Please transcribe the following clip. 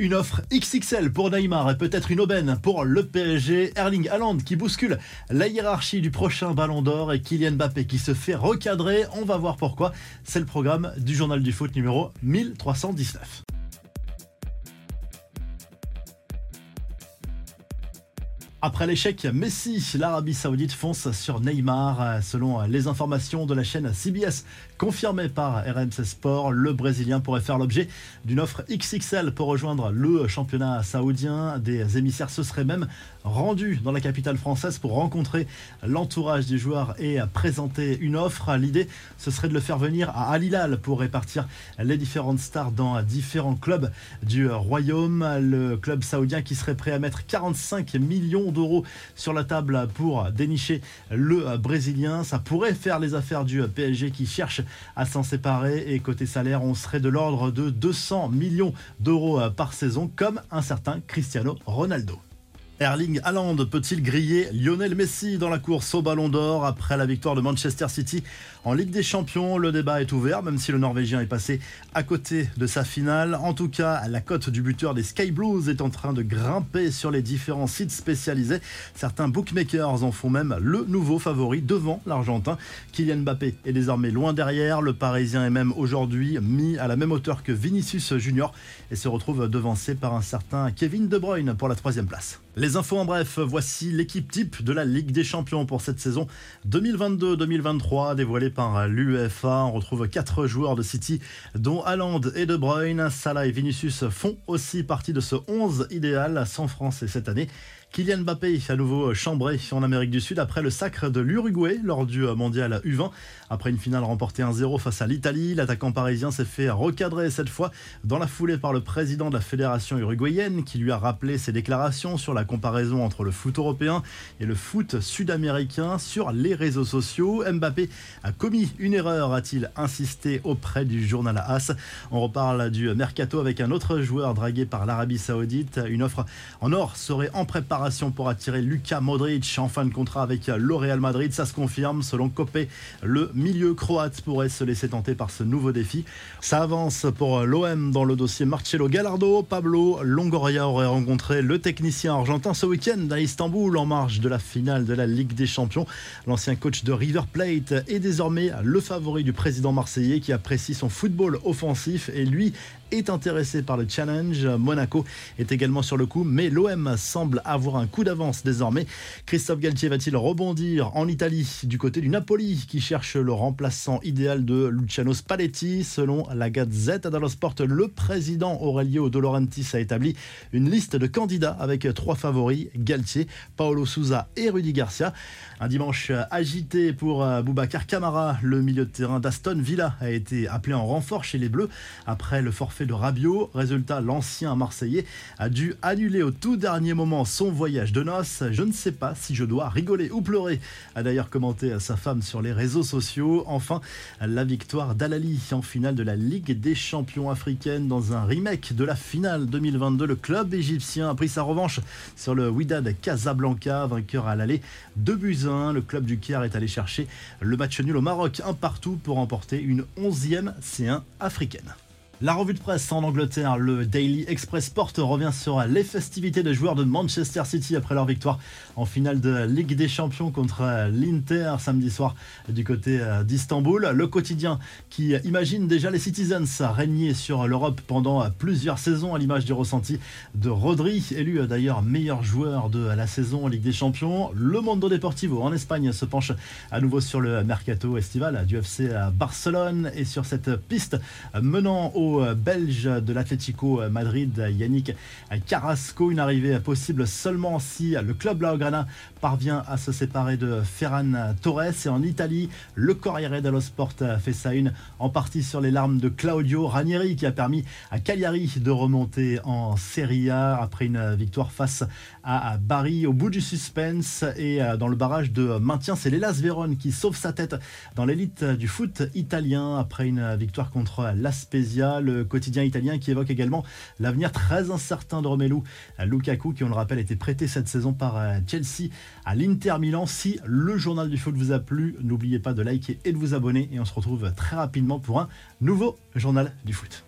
Une offre XXL pour Neymar et peut-être une aubaine pour le PSG. Erling Haaland qui bouscule la hiérarchie du prochain Ballon d'Or et Kylian Mbappé qui se fait recadrer. On va voir pourquoi. C'est le programme du journal du foot numéro 1319. Après l'échec Messi, l'Arabie Saoudite fonce sur Neymar. Selon les informations de la chaîne CBS, confirmées par RMC Sport, le Brésilien pourrait faire l'objet d'une offre XXL pour rejoindre le championnat saoudien. Des émissaires se seraient même rendus dans la capitale française pour rencontrer l'entourage du joueur et présenter une offre. L'idée, ce serait de le faire venir à Al Hilal pour répartir les différentes stars dans différents clubs du royaume. Le club saoudien qui serait prêt à mettre 45 millions d'euros sur la table pour dénicher le Brésilien. Ça pourrait faire les affaires du PSG qui cherche à s'en séparer. Et côté salaire, on serait de l'ordre de 200 millions d'euros par saison, comme un certain Cristiano Ronaldo. Erling Haaland peut-il griller Lionel Messi dans la course au Ballon d'Or après la victoire de Manchester City en Ligue des Champions? Le débat est ouvert, même si le Norvégien est passé à côté de sa finale. En tout cas, la cote du buteur des Sky Blues est en train de grimper sur les différents sites spécialisés. Certains bookmakers en font même le nouveau favori devant l'Argentin. Kylian Mbappé est désormais loin derrière. Le Parisien est même aujourd'hui mis à la même hauteur que Vinicius Junior et se retrouve devancé par un certain Kevin De Bruyne pour la troisième place. Les infos en bref, voici l'équipe type de la Ligue des Champions pour cette saison 2022-2023 dévoilée par l'UEFA. On retrouve quatre joueurs de City dont Haaland et De Bruyne. Salah et Vinicius font aussi partie de ce 11 idéal sans France cette année. Kylian Mbappé à nouveau chambré en Amérique du Sud après le sacre de l'Uruguay lors du mondial U20. Après une finale remportée 1-0 face à l'Italie, l'attaquant parisien s'est fait recadrer cette fois dans la foulée par le président de la fédération uruguayenne qui lui a rappelé ses déclarations sur la comparaison entre le foot européen et le foot sud-américain sur les réseaux sociaux. Mbappé a commis une erreur, a-t-il insisté auprès du journal AS? On reparle du mercato avec un autre joueur dragué par l'Arabie Saoudite. Une offre en or serait en préparation pour attirer Luka Modric en fin de contrat avec le Real Madrid. Ça se confirme. Selon Copé, le milieu croate pourrait se laisser tenter par ce nouveau défi. Ça avance pour l'OM dans le dossier Marcelo Gallardo. Pablo Longoria aurait rencontré le technicien argentin ce week-end à Istanbul en marge de la finale de la Ligue des Champions. L'ancien coach de River Plate est désormais le favori du président marseillais qui apprécie son football offensif et lui est intéressé par le challenge. Monaco est également sur le coup, mais l'OM semble avoir un coup d'avance désormais. Christophe Galtier va-t-il rebondir en Italie du côté du Napoli qui cherche le remplaçant idéal de Luciano Spalletti? Selon la Gazette dello Sport, le président Aurelio De Laurentiis a établi une liste de candidats avec trois favoris Galtier, Paolo Souza et Rudy Garcia. Un dimanche agité pour Boubacar Camara, le milieu de terrain d'Aston Villa a été appelé en renfort chez les Bleus après le forfait de Rabiot. Résultat, l'ancien Marseillais a dû annuler au tout dernier moment son voyage de noces. Je ne sais pas si je dois rigoler ou pleurer, a d'ailleurs commenté sa femme sur les réseaux sociaux. Enfin, la victoire d'Alali en finale de la Ligue des champions africaine dans un remake de la finale 2022. Le club égyptien a pris sa revanche sur le Wydad Casablanca, vainqueur à l'aller 2 buts 1. Le club du Caire est allé chercher le match nul au Maroc, un partout pour remporter une 11e C1 africaine. La revue de presse en Angleterre, le Daily Express Sport revient sur les festivités des joueurs de Manchester City après leur victoire en finale de Ligue des Champions contre l'Inter samedi soir du côté d'Istanbul. Le quotidien qui imagine déjà les Citizens régner sur l'Europe pendant plusieurs saisons à l'image du ressenti de Rodri, élu d'ailleurs meilleur joueur de la saison en Ligue des Champions. Le Mondo Deportivo en Espagne se penche à nouveau sur le mercato estival du FC Barcelone et sur cette piste menant au belge de l'Atlético Madrid, Yannick Carrasco. Une arrivée possible seulement si le club Blaugrana parvient à se séparer de Ferran Torres. Et en Italie, le Corriere dello Sport fait sa une en partie sur les larmes de Claudio Ranieri qui a permis à Cagliari de remonter en Serie A après une victoire face à Bari. Au bout du suspense et dans le barrage de maintien, c'est l'Elas Vérone qui sauve sa tête dans l'élite du foot italien après une victoire contre le quotidien italien qui évoque également l'avenir très incertain de Romelu Lukaku, qui on le rappelle était prêté cette saison par euh, Chelsea à l'Inter Milan. Si le journal du foot vous a plu, n'oubliez pas de liker et de vous abonner et on se retrouve très rapidement pour un nouveau journal du foot.